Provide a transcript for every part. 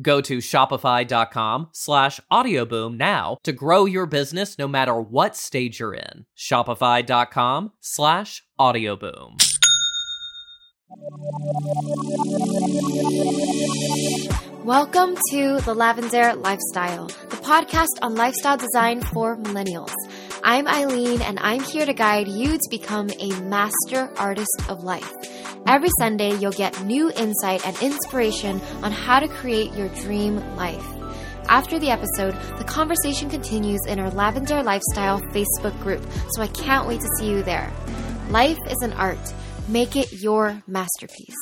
Go to shopify.com slash audioboom now to grow your business no matter what stage you're in. Shopify.com slash audioboom. Welcome to The Lavendaire Lifestyle, the podcast on lifestyle design for millennials. I'm Eileen, and I'm here to guide you to become a master artist of life. Every Sunday, you'll get new insight and inspiration on how to create your dream life. After the episode, the conversation continues in our Lavendaire Lifestyle Facebook group, so I can't wait to see you there. Life is an art. Make it your masterpiece.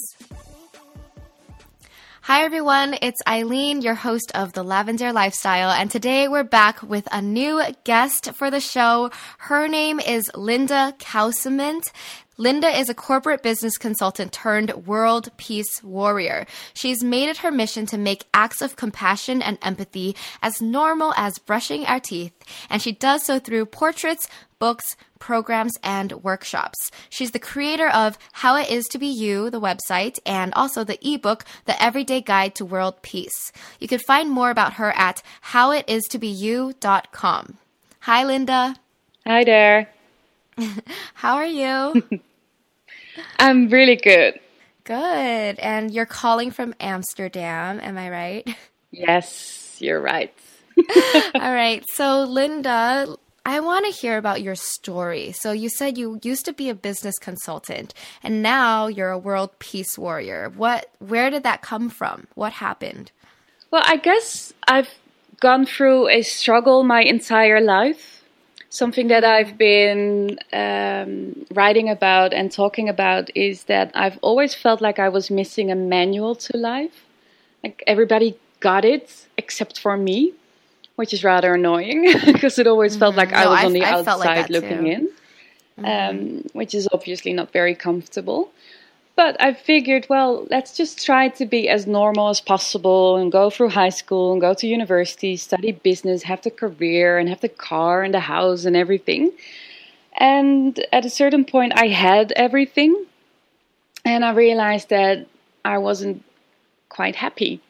Hi everyone, it's Eileen, your host of the Lavendaire Lifestyle, and today we're back with a new guest for the show. Her name is Linda Coussement. Linda is a corporate business consultant turned world peace warrior. She's made it her mission to make acts of compassion and empathy as normal as brushing our teeth, and she does so through portraits, books, programs, and workshops. She's the creator of How It Is to Be You, the website, and also the ebook, The Everyday Guide to World Peace. You can find more about her at howitistobeyou.com. Hi, Linda. Hi there. How are you? I'm really good. Good. And you're calling from Amsterdam, am I right? Yes, you're right. All right. So, Linda, I want to hear about your story. So, you said you used to be a business consultant and now you're a world peace warrior. What where did that come from? What happened? Well, I guess I've gone through a struggle my entire life something that I've been um, writing about and talking about is that I've always felt like I was missing a manual to life. Like everybody got it except for me, which is rather annoying because it always mm-hmm. felt like I was on the I outside like looking too. in, mm-hmm. um, which is obviously not very comfortable. But I figured, well, let's just try to be as normal as possible and go through high school and go to university, study business, have the career and have the car and the house and everything. And at a certain point, I had everything. And I realized that I wasn't quite happy.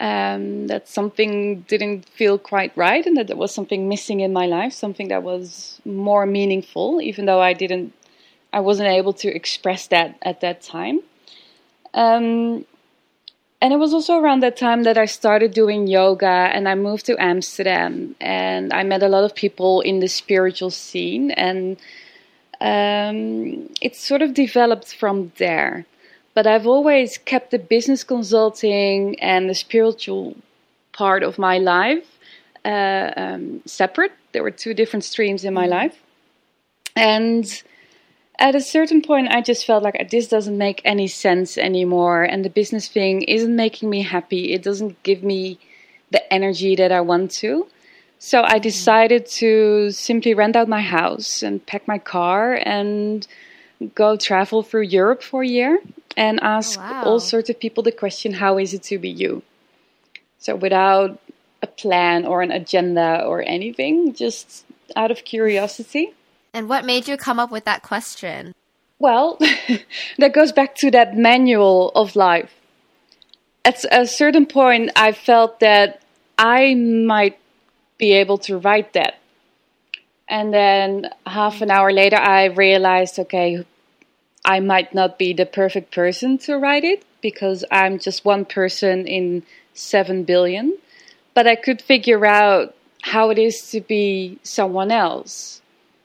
Um, that something didn't feel quite right and that there was something missing in my life, something that was more meaningful, even though I didn't I wasn't able to express that at that time. Um, and it was also around that time that I started doing yoga and I moved to Amsterdam and I met a lot of people in the spiritual scene and um, it sort of developed from there. But I've always kept the business consulting and the spiritual part of my life uh, um, separate. There were two different streams in my life. And at a certain point, I just felt like this doesn't make any sense anymore, and the business thing isn't making me happy. It doesn't give me the energy that I want to. So I mm. decided to simply rent out my house and pack my car and go travel through Europe for a year and oh, ask oh, wow. all sorts of people the question, How is it to be you? So without a plan or an agenda or anything, just out of curiosity. And what made you come up with that question? Well, that goes back to that manual of life. At a certain point, I felt that I might be able to write that. And then half an hour later, I realized okay, I might not be the perfect person to write it because I'm just one person in 7 billion. But I could figure out how it is to be someone else,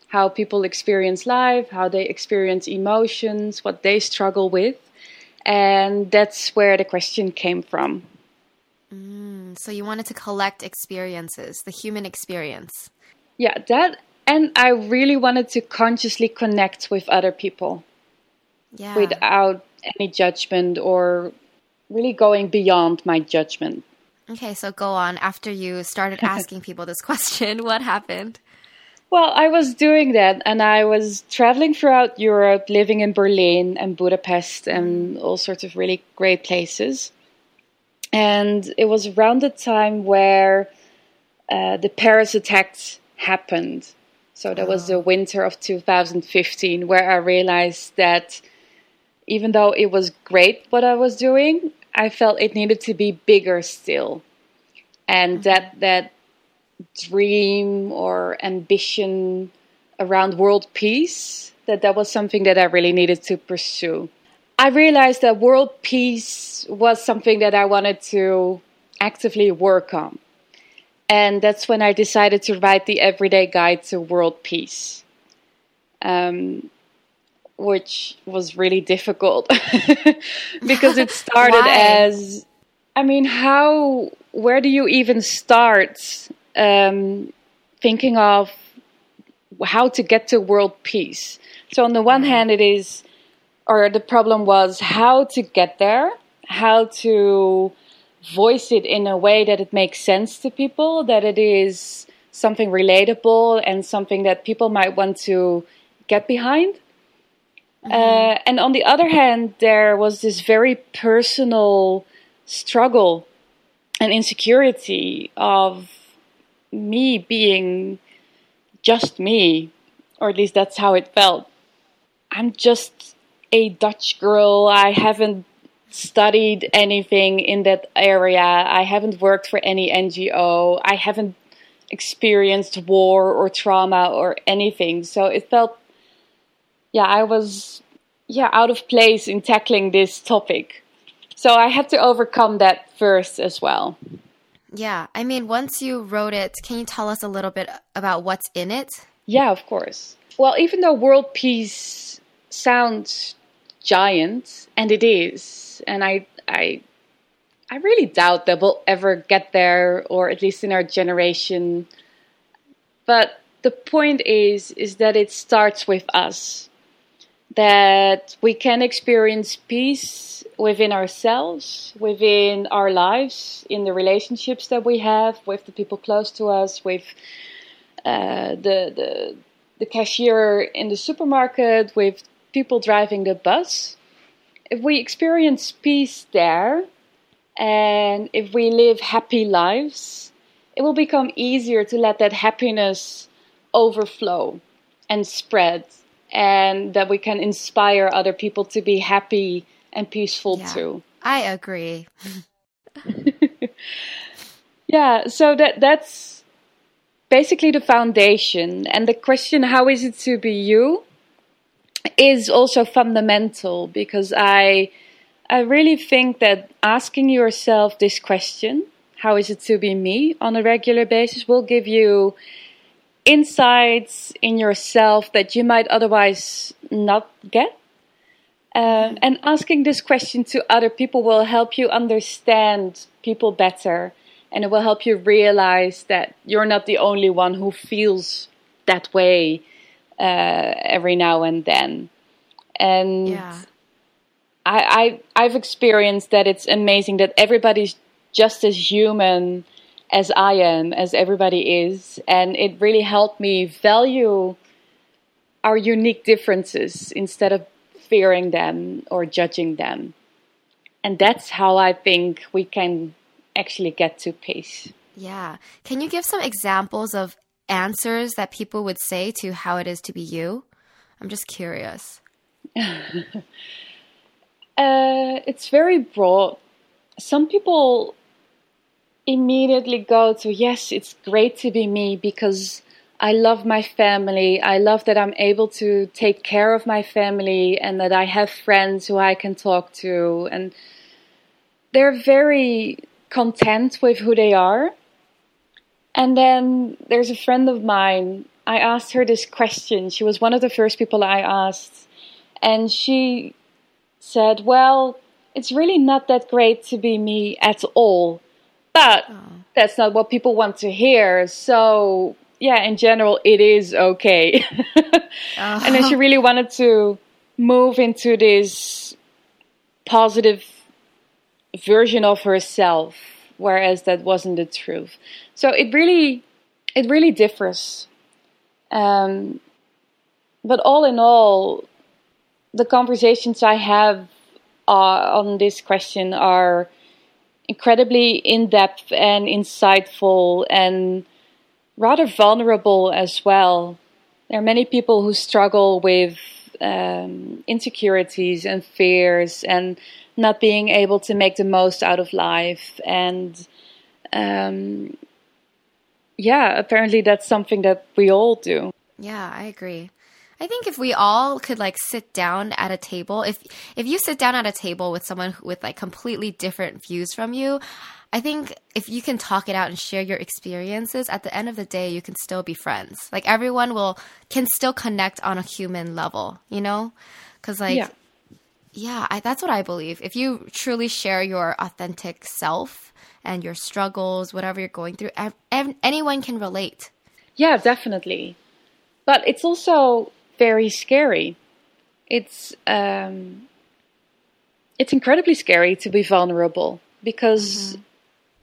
how people experience life, how they experience emotions, what they struggle with. And that's where the question came from. Mm, so you wanted to collect experiences, the human experience. Yeah, that and I really wanted to consciously connect with other people. Yeah. Without any judgment or really going beyond my judgment. Okay, so go on. After you started asking people this question, what happened? Well, I was doing that and I was traveling throughout Europe, living in Berlin and Budapest and all sorts of really great places. And it was around the time where uh, the Paris attacks happened. So that was the oh. winter of 2015 where I realized that even though it was great what I was doing, I felt it needed to be bigger still. And mm-hmm. that that dream or ambition around world peace that that was something that I really needed to pursue. I realized that world peace was something that I wanted to actively work on. And that's when I decided to write the Everyday Guide to World Peace, um, which was really difficult because it started as I mean, how, where do you even start um, thinking of how to get to world peace? So, on the one mm-hmm. hand, it is, or the problem was how to get there, how to voice it in a way that it makes sense to people, that it is something relatable and something that people might want to get behind. Mm-hmm. Uh, and on the other hand, there was this very personal struggle and insecurity of me being just me, or at least that's how it felt. I'm just a Dutch girl. I haven't studied anything in that area. I haven't worked for any NGO. I haven't experienced war or trauma or anything. So it felt, yeah, I was, yeah, out of place in tackling this topic. So I had to overcome that first as well. Yeah. I mean, once you wrote it, can you tell us a little bit about what's in it? Yeah, of course. Well, even though world peace sounds giant, and it is, and I I I really doubt that we'll ever get there, or at least in our generation. But the point is is that it starts with us. That we can experience peace within ourselves, within our lives, in the relationships that we have with the people close to us, with uh, the the the cashier in the supermarket, with people driving the bus. If we experience peace there and if we live happy lives, it will become easier to let that happiness overflow and spread, and that we can inspire other people to be happy and peaceful yeah, too. I agree. yeah, so that that's basically the foundation. And the question, how is it to be you? is also fundamental because I I really think that asking yourself this question, how is it to be me on a regular basis will give you insights in yourself that you might otherwise not get. Um, and asking this question to other people will help you understand people better and it will help you realize that you're not the only one who feels that way uh, every now and then. And yeah. I, I I've experienced that it's amazing that everybody's just as human as I am, as everybody is, and it really helped me value our unique differences instead of fearing them or judging them. And that's how I think we can actually get to peace. Yeah. Can you give some examples of answers that people would say to how it is to be you? I'm just curious. uh, it's very broad. Some people immediately go to, yes, it's great to be me because I love my family. I love that I'm able to take care of my family and that I have friends who I can talk to. And they're very content with who they are. And then there's a friend of mine. I asked her this question. She was one of the first people I asked. And she said, Well, it's really not that great to be me at all. But oh. that's not what people want to hear. So yeah, in general, it is okay. uh-huh. And then she really wanted to move into this positive version of herself, whereas that wasn't the truth. So it really, it really differs. Um, but all in all, the conversations I have uh, on this question are incredibly in depth and insightful and rather vulnerable as well. There are many people who struggle with um, insecurities and fears and not being able to make the most out of life. And um, yeah, apparently that's something that we all do. Yeah, I agree. I think if we all could like sit down at a table, if if you sit down at a table with someone with like completely different views from you, I think if you can talk it out and share your experiences, at the end of the day, you can still be friends. Like everyone will can still connect on a human level, you know? Because like, yeah, yeah I, that's what I believe. If you truly share your authentic self and your struggles, whatever you're going through, ev- ev- anyone can relate. Yeah, definitely. But it's also very scary. It's um, it's incredibly scary to be vulnerable because. Mm-hmm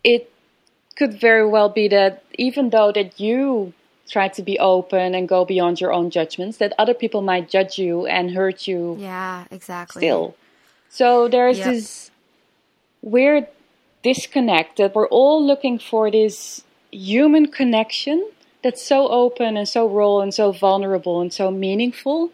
it could very well be that even though that you try to be open and go beyond your own judgments, that other people might judge you and hurt you. Yeah, exactly. Still. So there's yep. this weird disconnect that we're all looking for this human connection that's so open and so raw and so vulnerable and so meaningful,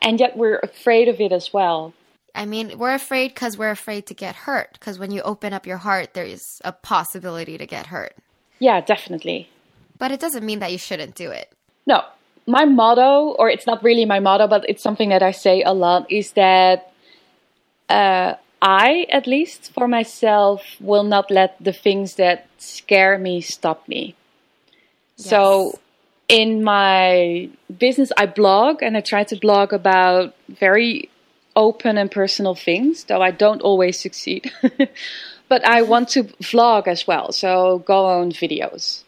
and yet we're afraid of it as well. I mean, we're afraid because we're afraid to get hurt. Because when you open up your heart, there is a possibility to get hurt. Yeah, definitely. But it doesn't mean that you shouldn't do it. No. My motto, or it's not really my motto, but it's something that I say a lot, is that uh, I, at least for myself, will not let the things that scare me stop me. Yes. So in my business, I blog and I try to blog about very open and personal things, though I don't always succeed. but I want to vlog as well, so go on videos.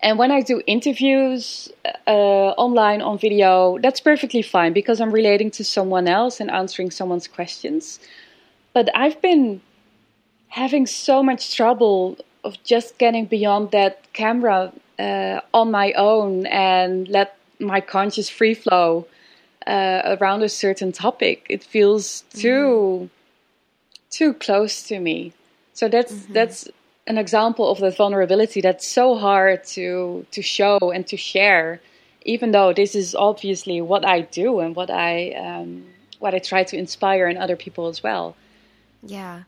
And when I do interviews uh, online on video, that's perfectly fine because I'm relating to someone else and answering someone's questions. But I've been having so much trouble of just getting beyond that camera uh, on my own and let my conscious free flow uh, around a certain topic. It feels too mm-hmm. too close to me. So that's mm-hmm. that's an example of the vulnerability that's so hard to to show and to share, even though this is obviously what I do and what I um, what I try to inspire in other people as well. Yeah.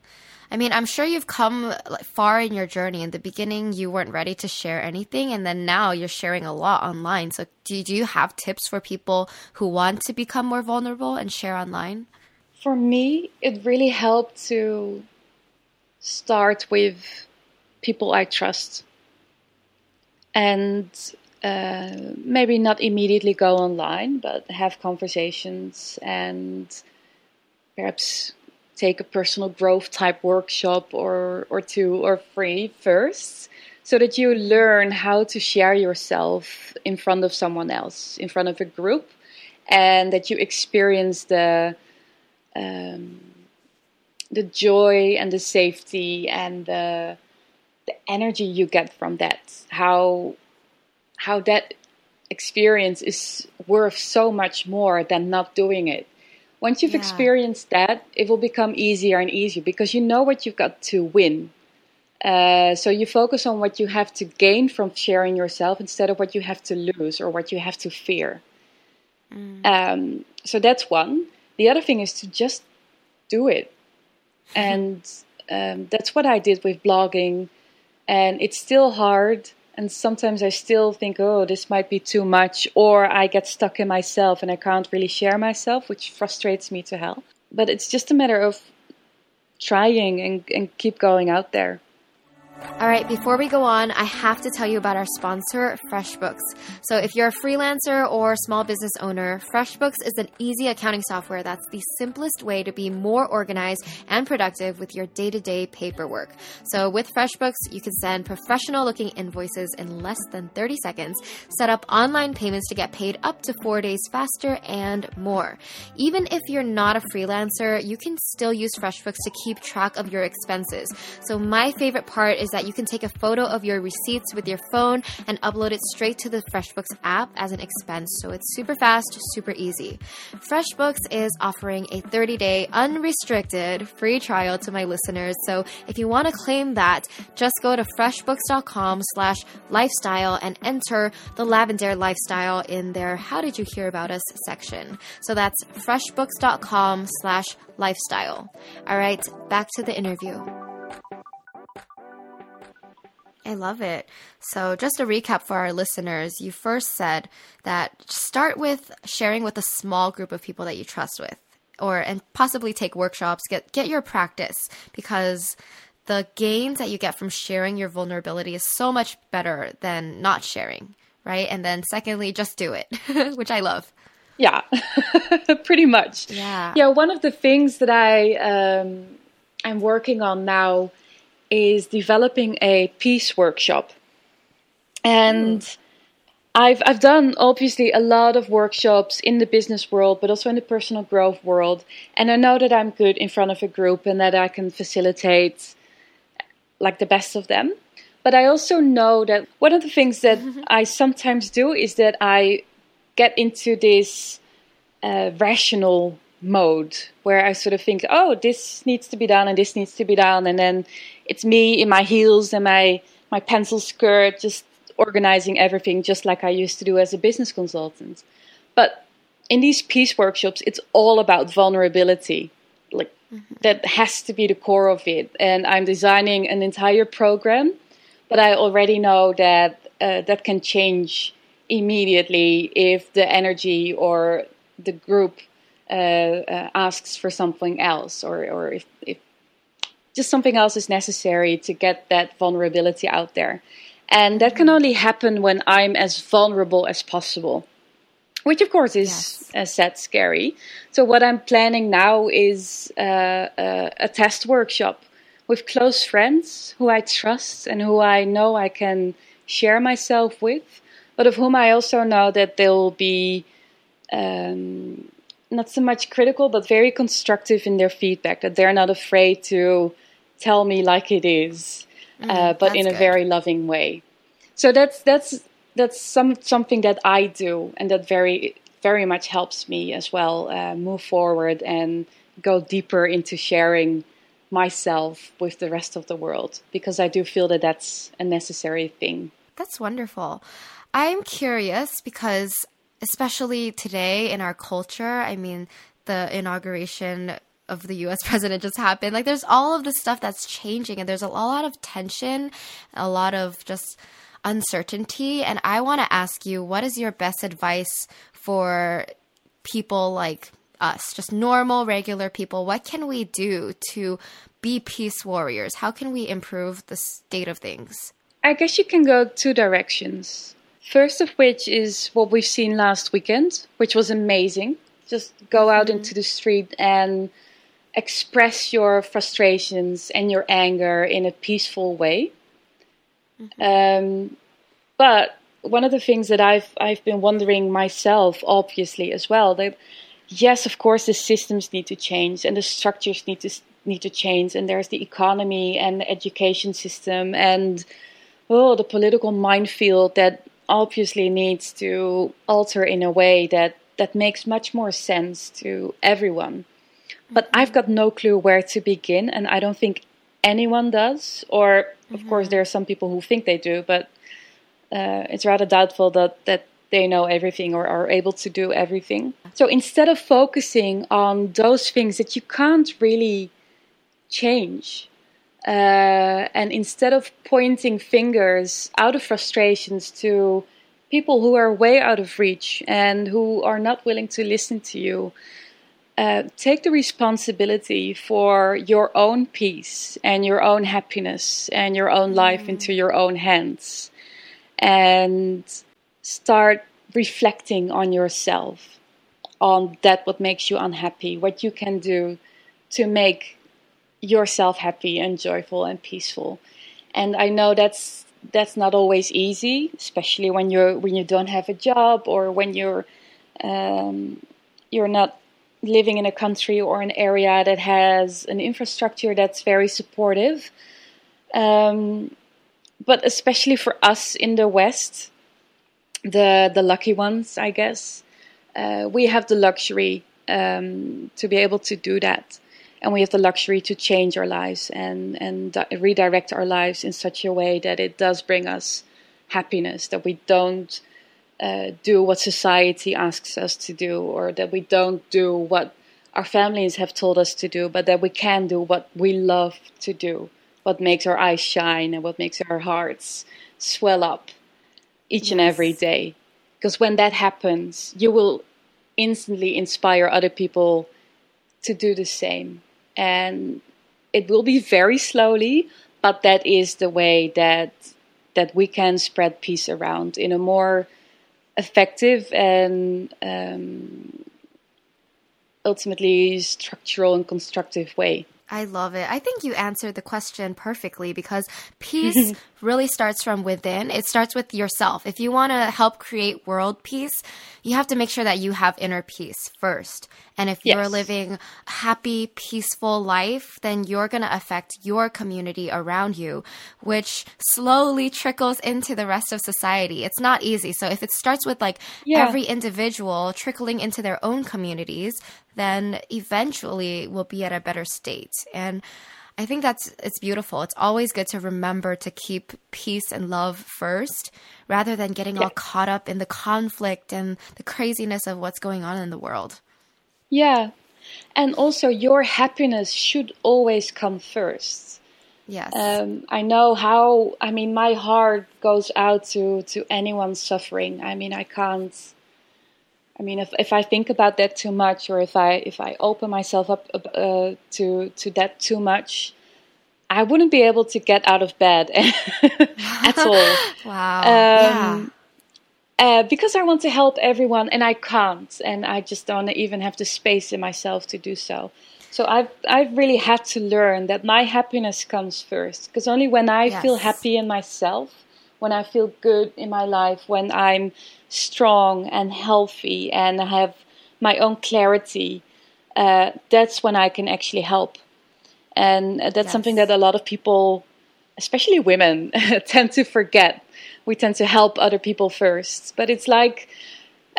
I mean, I'm sure you've come far in your journey. In the beginning, you weren't ready to share anything, and then now you're sharing a lot online. So, do, do you have tips for people who want to become more vulnerable and share online? For me, it really helped to start with people I trust and uh, maybe not immediately go online, but have conversations and perhaps take a personal growth type workshop or, or two or three first so that you learn how to share yourself in front of someone else, in front of a group, and that you experience the um, the joy and the safety and the the energy you get from that. How how that experience is worth so much more than not doing it. Once you've yeah. experienced that, it will become easier and easier because you know what you've got to win. Uh, so you focus on what you have to gain from sharing yourself instead of what you have to lose or what you have to fear. Mm. Um, so that's one. the other thing is to just do it. And um, that's what I did with blogging. And it's still hard. And sometimes I still think, oh, this might be too much. Or I get stuck in myself and I can't really share myself, which frustrates me to hell. But it's just a matter of trying and, and keep going out there. All right, before we go on, I have to tell you about our sponsor, FreshBooks. So, if you're a freelancer or small business owner, FreshBooks is an easy accounting software that's the simplest way to be more organized and productive with your day to day paperwork. So, with FreshBooks, you can send professional looking invoices in less than 30 seconds, set up online payments to get paid up to four days faster, and more. Even if you're not a freelancer, you can still use FreshBooks to keep track of your expenses. So, my favorite part is is that you can take a photo of your receipts with your phone and upload it straight to the FreshBooks app as an expense. So it's super fast, super easy. FreshBooks is offering a 30 day unrestricted free trial to my listeners. So if you want to claim that, just go to freshbooks.com slash lifestyle and enter the Lavendaire lifestyle in their How Did You Hear About Us section. So that's freshbooks.com slash lifestyle. All right, back to the interview. I love it. So, just a recap for our listeners, you first said that start with sharing with a small group of people that you trust with or and possibly take workshops, get get your practice because the gains that you get from sharing your vulnerability is so much better than not sharing, right? And then secondly, just do it, which I love. Yeah, pretty much. Yeah. Yeah, one of the things that I um, I'm working on now is developing a peace workshop. And mm. I've I've done obviously a lot of workshops in the business world, but also in the personal growth world. And I know that I'm good in front of a group and that I can facilitate like the best of them. But I also know that one of the things that mm-hmm. I sometimes do is that I get into this uh, rational mode where I sort of think, oh, this needs to be done and this needs to be done, and then it's me in my heels and my my pencil skirt, just organizing everything, just like I used to do as a business consultant. But in these peace workshops, it's all about vulnerability. Like mm-hmm. that has to be the core of it. And I'm designing an entire program, but I already know that uh, that can change immediately if the energy or the group asks for something else, or or if, if just something else is necessary to get that vulnerability out there. And that can only happen when I'm as vulnerable as possible, which of course is, yes. as said, scary. So, what I'm planning now is uh, uh, a test workshop with close friends who I trust and who I know I can share myself with, but of whom I also know that they'll be um, not so much critical, but very constructive in their feedback, that they're not afraid to tell me like it is, mm, uh, but in a good. very loving way. So that's that's that's some something that I do, and that very very much helps me as well uh, move forward and go deeper into sharing myself with the rest of the world because I do feel that that's a necessary thing. That's wonderful. I'm curious because especially today in our culture, I mean, the inauguration of the US president just happened. Like there's all of this stuff that's changing and there's a lot of tension, a lot of just uncertainty and I want to ask you what is your best advice for people like us, just normal regular people? What can we do to be peace warriors? How can we improve the state of things? I guess you can go two directions. First of which is what we've seen last weekend, which was amazing. Just go out mm-hmm. into the street and express your frustrations and your anger in a peaceful way. Mm-hmm. Um, but one of the things that I've I've been wondering myself, obviously as well, that yes, of course, the systems need to change and the structures need to need to change, and there's the economy and the education system and oh, the political minefield that obviously needs to alter in a way that that makes much more sense to everyone. But I've got no clue where to begin, and I don't think anyone does. Or, of mm-hmm. course, there are some people who think they do, but uh, it's rather doubtful that, that they know everything or are able to do everything. So instead of focusing on those things that you can't really change, uh, and instead of pointing fingers out of frustrations to people who are way out of reach and who are not willing to listen to you, uh, take the responsibility for your own peace and your own happiness and your own life mm. into your own hands and start reflecting on yourself on that what makes you unhappy what you can do to make yourself happy and joyful and peaceful. And i know that's that's not always easy especially when you're when you don't have a job or when you're um, you're not living in a country or an area that has an infrastructure that's very supportive. Um, but especially for us in the west the the lucky ones i guess uh, we have the luxury um, to be able to do that and we have the luxury to change our lives and and redirect our lives in such a way that it does bring us happiness that we don't uh, do what society asks us to do or that we don't do what our families have told us to do but that we can do what we love to do what makes our eyes shine and what makes our hearts swell up each yes. and every day because when that happens you will instantly inspire other people to do the same and it will be very slowly, but that is the way that that we can spread peace around in a more effective and um, ultimately structural and constructive way. I love it. I think you answered the question perfectly because peace really starts from within. It starts with yourself. If you want to help create world peace, you have to make sure that you have inner peace first. And if yes. you're living a happy, peaceful life, then you're going to affect your community around you, which slowly trickles into the rest of society. It's not easy. So if it starts with like yeah. every individual trickling into their own communities, then eventually we'll be at a better state. And I think that's it's beautiful. It's always good to remember to keep peace and love first rather than getting yeah. all caught up in the conflict and the craziness of what's going on in the world. Yeah. And also your happiness should always come first. Yes. Um, I know how I mean my heart goes out to to anyone suffering. I mean I can't I mean, if, if I think about that too much, or if I if I open myself up uh, to to that too much, I wouldn't be able to get out of bed at all. wow. Um, yeah. Uh, because I want to help everyone, and I can't, and I just don't even have the space in myself to do so. So I've I've really had to learn that my happiness comes first, because only when I yes. feel happy in myself, when I feel good in my life, when I'm strong and healthy and I have my own clarity, uh, that's when I can actually help. And that's yes. something that a lot of people, especially women, tend to forget. We tend to help other people first. But it's like,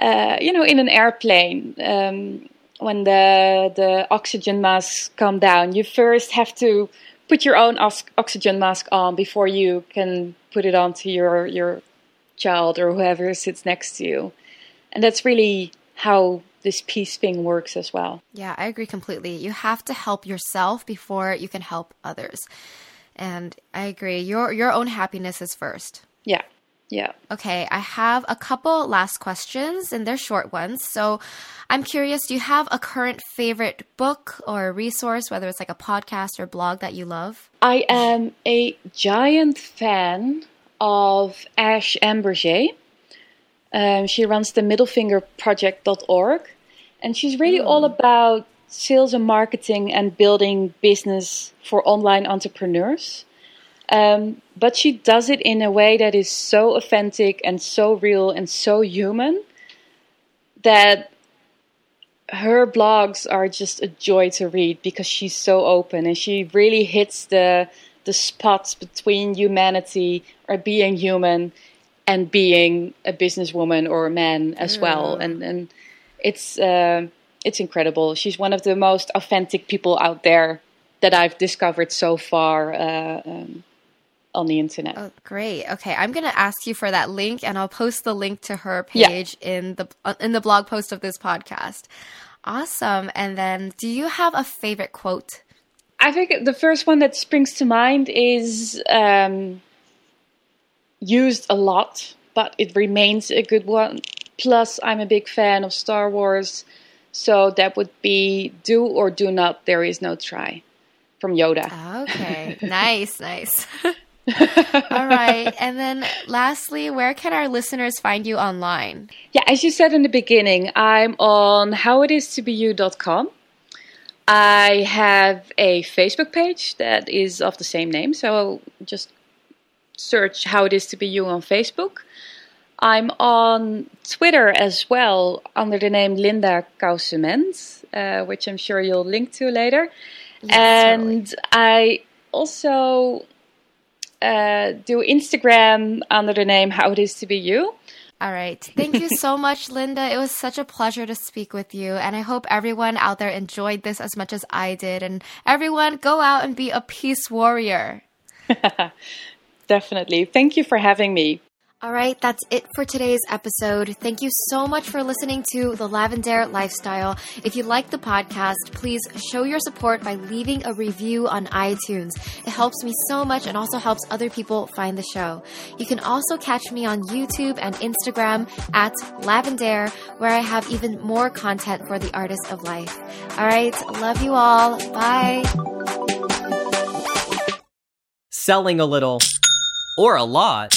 uh, you know, in an airplane, um, when the, the oxygen masks come down, you first have to put your own oxygen mask on before you can put it onto your, your child or whoever sits next to you. And that's really how this peace thing works as well. Yeah, I agree completely. You have to help yourself before you can help others. And I agree. Your your own happiness is first. Yeah. Yeah. Okay, I have a couple last questions and they're short ones. So I'm curious, do you have a current favorite book or resource, whether it's like a podcast or blog that you love? I am a giant fan of Ash Ambirge. Um, she runs the middlefingerproject.org, and she's really all hmm. about sales and marketing and building business for online entrepreneurs. Um, but she does it in a way that is so authentic and so real and so human that her blogs are just a joy to read because she's so open and she really hits the the spots between humanity or being human and being a businesswoman or a man as mm. well. And and it's uh, it's incredible. She's one of the most authentic people out there that I've discovered so far uh, um, on the internet. Oh, great. Okay, I'm going to ask you for that link, and I'll post the link to her page yeah. in the uh, in the blog post of this podcast. Awesome. And then, do you have a favorite quote? I think the first one that springs to mind is um, used a lot, but it remains a good one. Plus, I'm a big fan of Star Wars, so that would be "Do or do not. There is no try." from Yoda. Okay, nice, nice. All right. And then lastly, where can our listeners find you online? Yeah, as you said in the beginning, I'm on howitistobeYou.com. I have a Facebook page that is of the same name, so just search How It Is to Be You on Facebook. I'm on Twitter as well under the name Linda Coussement, uh, which I'm sure you'll link to later. Yes, and. I also uh, do Instagram under the name How It Is to Be You. All right. Thank you so much, Linda. It was such a pleasure to speak with you. And I hope everyone out there enjoyed this as much as I did. And everyone, go out and be a peace warrior. Definitely. Thank you for having me. All right, that's it for today's episode. Thank you so much for listening to The Lavendaire Lifestyle. If you like the podcast, please show your support by leaving a review on iTunes. It helps me so much and also helps other people find the show. You can also catch me on YouTube and Instagram at Lavendaire, where I have even more content for the artist of life. All right, love you all. Bye. Selling a little or a lot.